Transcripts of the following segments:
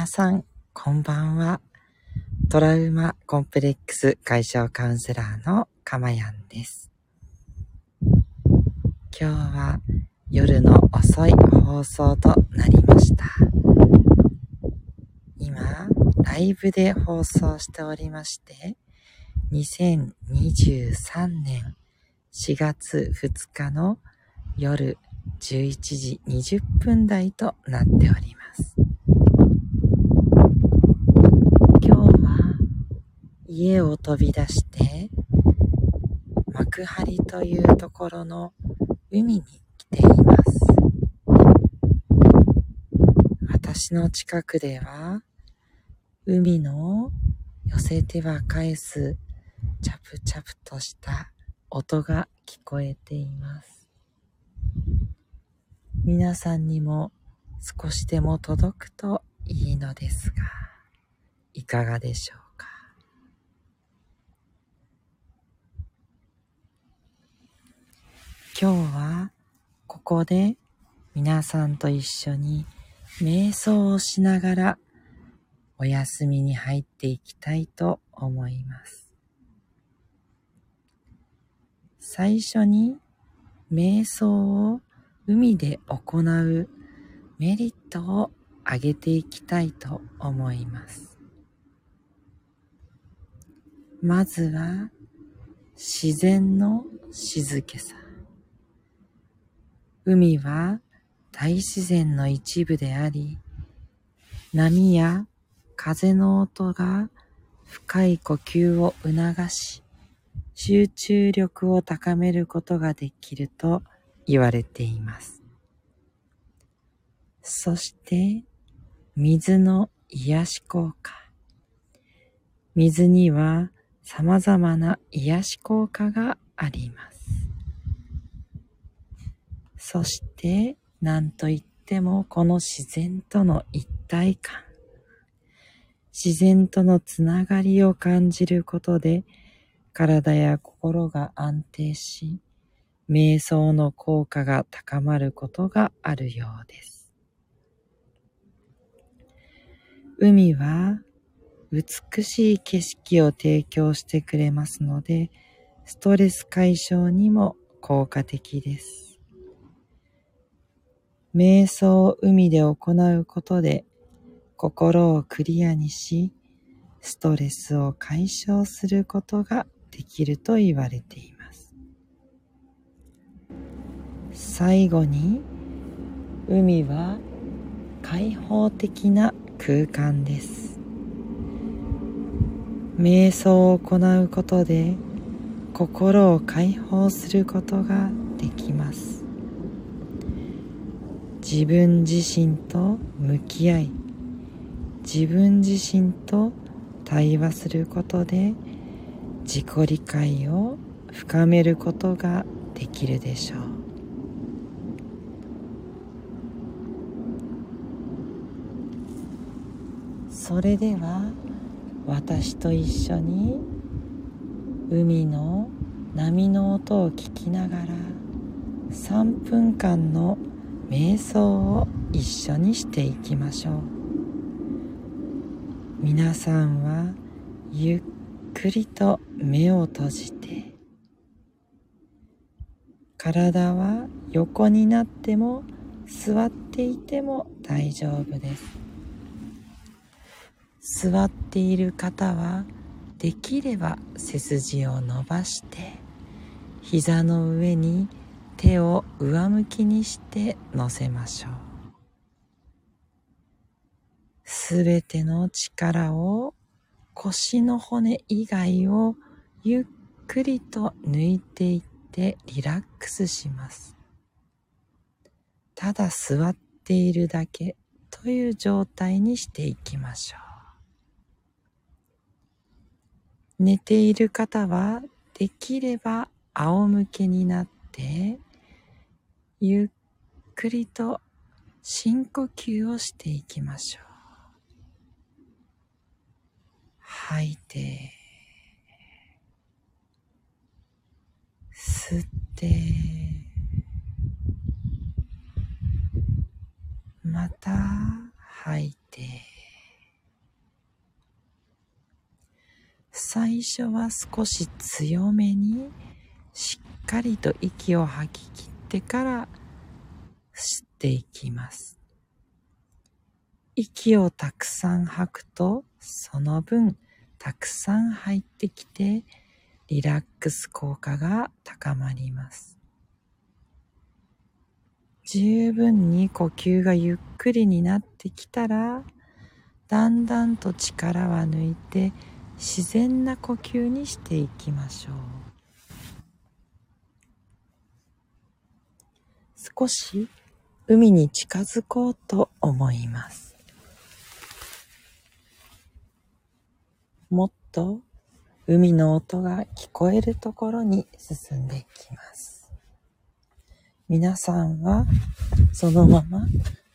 皆さん、こんばんは。トラウマコンプレックス解消カウンセラーのかまやんです。今日は夜の遅い放送となりました。今、ライブで放送しておりまして、2023年4月2日の夜11時20分台となっております。今日は家を飛び出して幕張というところの海に来ています。私の近くでは海の寄せては返すチャプチャプとした音が聞こえています。皆さんにも少しでも届くといいのですが、いかがでしょうか。今日はここで皆さんと一緒に瞑想をしながらお休みに入っていきたいと思います。最初に瞑想を海で行うメリットを挙げていきたいと思います。まずは自然の静けさ。海は大自然の一部であり、波や風の音が深い呼吸を促し、集中力を高めることができると言われています。そして、水の癒し効果。水には様々な癒し効果があります。そして、何と言ってもこの自然との一体感。自然とのつながりを感じることで、体や心が安定し、瞑想の効果が高まることがあるようです。海は美しい景色を提供してくれますので、ストレス解消にも効果的です。瞑想を海で行うことで心をクリアにし、ストレスを解消することができると言われています。最後に、海は開放的な空間です。瞑想を行うことで心を解放することができます。自分自身と向き合い、自分自身と対話することで自己理解を深めることができるでしょう。それでは私と一緒に海の波の音を聞きながら3分間の瞑想を一緒にしていきましょう。皆さんはゆっくりと目を閉じて体は横になっても座っていても大丈夫です。座っている方はできれば背筋を伸ばして膝の上に手を上向きにして乗せましょうすべての力を腰の骨以外をゆっくりと抜いていってリラックスします。ただ座っているだけという状態にしていきましょう。寝ている方はできれば仰向けになってゆっくりと深呼吸をしていきましょう。吐いて、吸って、また吐いて、最初は少し強めにしっかりと息を吐き切ってから吸っていきます。息をたくさん吐くとその分たくさん入ってきてリラックス効果が高まります。十分に呼吸がゆっくりになってきたらだんだんと力は抜いて自然な呼吸にしていきましょう少し海に近づこうと思います。もっと海の音が聞こえるところに進んでいきます。皆さんはそのまま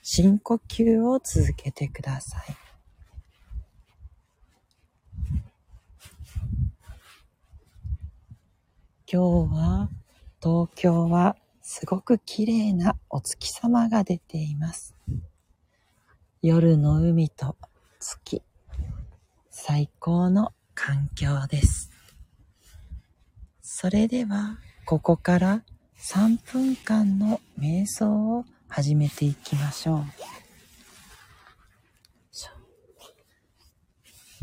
深呼吸を続けてください。今日は東京はすごく綺麗なお月様が出ています。夜の海と月、最高の環境です。それでは、ここから3分間の瞑想を始めていきましょう。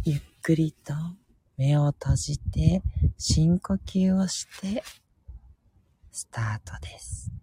ゆっくりと目を閉じて深呼吸をしてスタートです。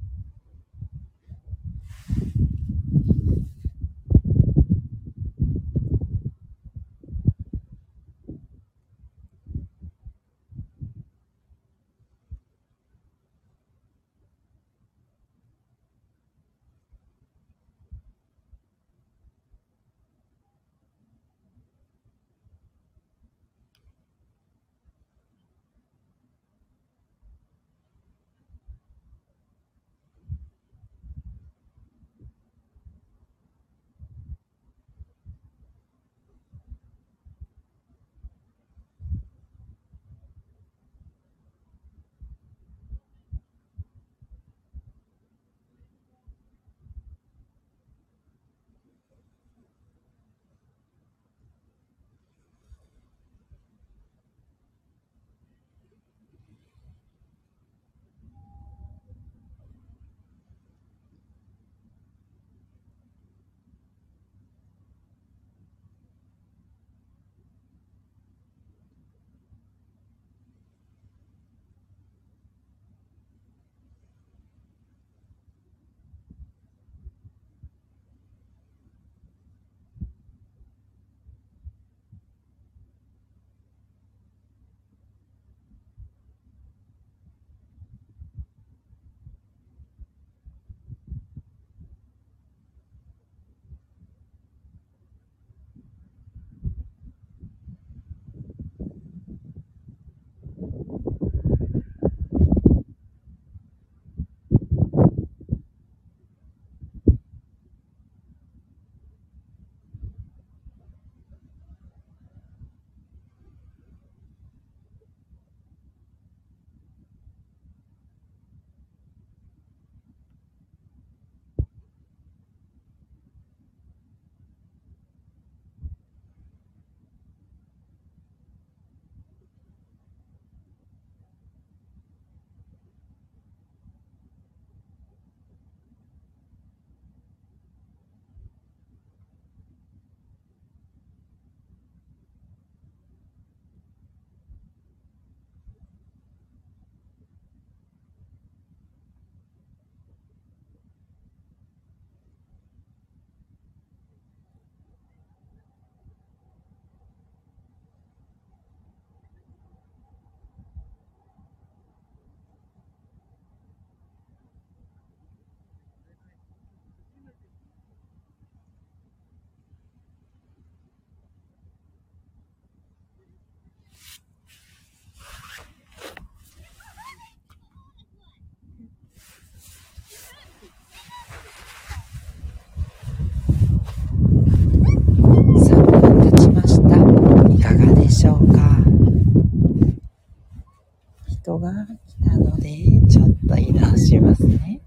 が来たので、ちょっと移動しますね。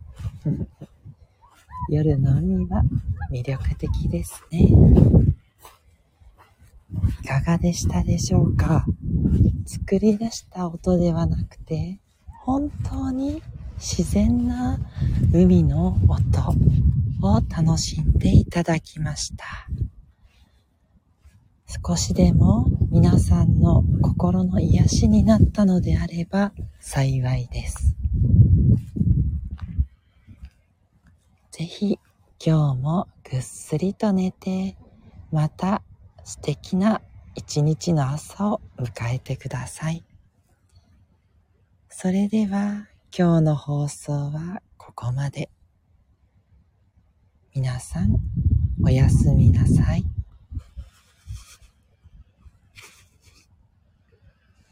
夜の海は魅力的ですね。いかかがでしたでしょうか？作り出した音ではなくて、本当に自然な海の音を楽しんでいただきました。少しでも皆さんの心の癒しになったのであれば幸いです。ぜひ今日もぐっすりと寝てまた素敵な一日の朝を迎えてください。それでは今日の放送はここまで。皆さんおやすみなさい。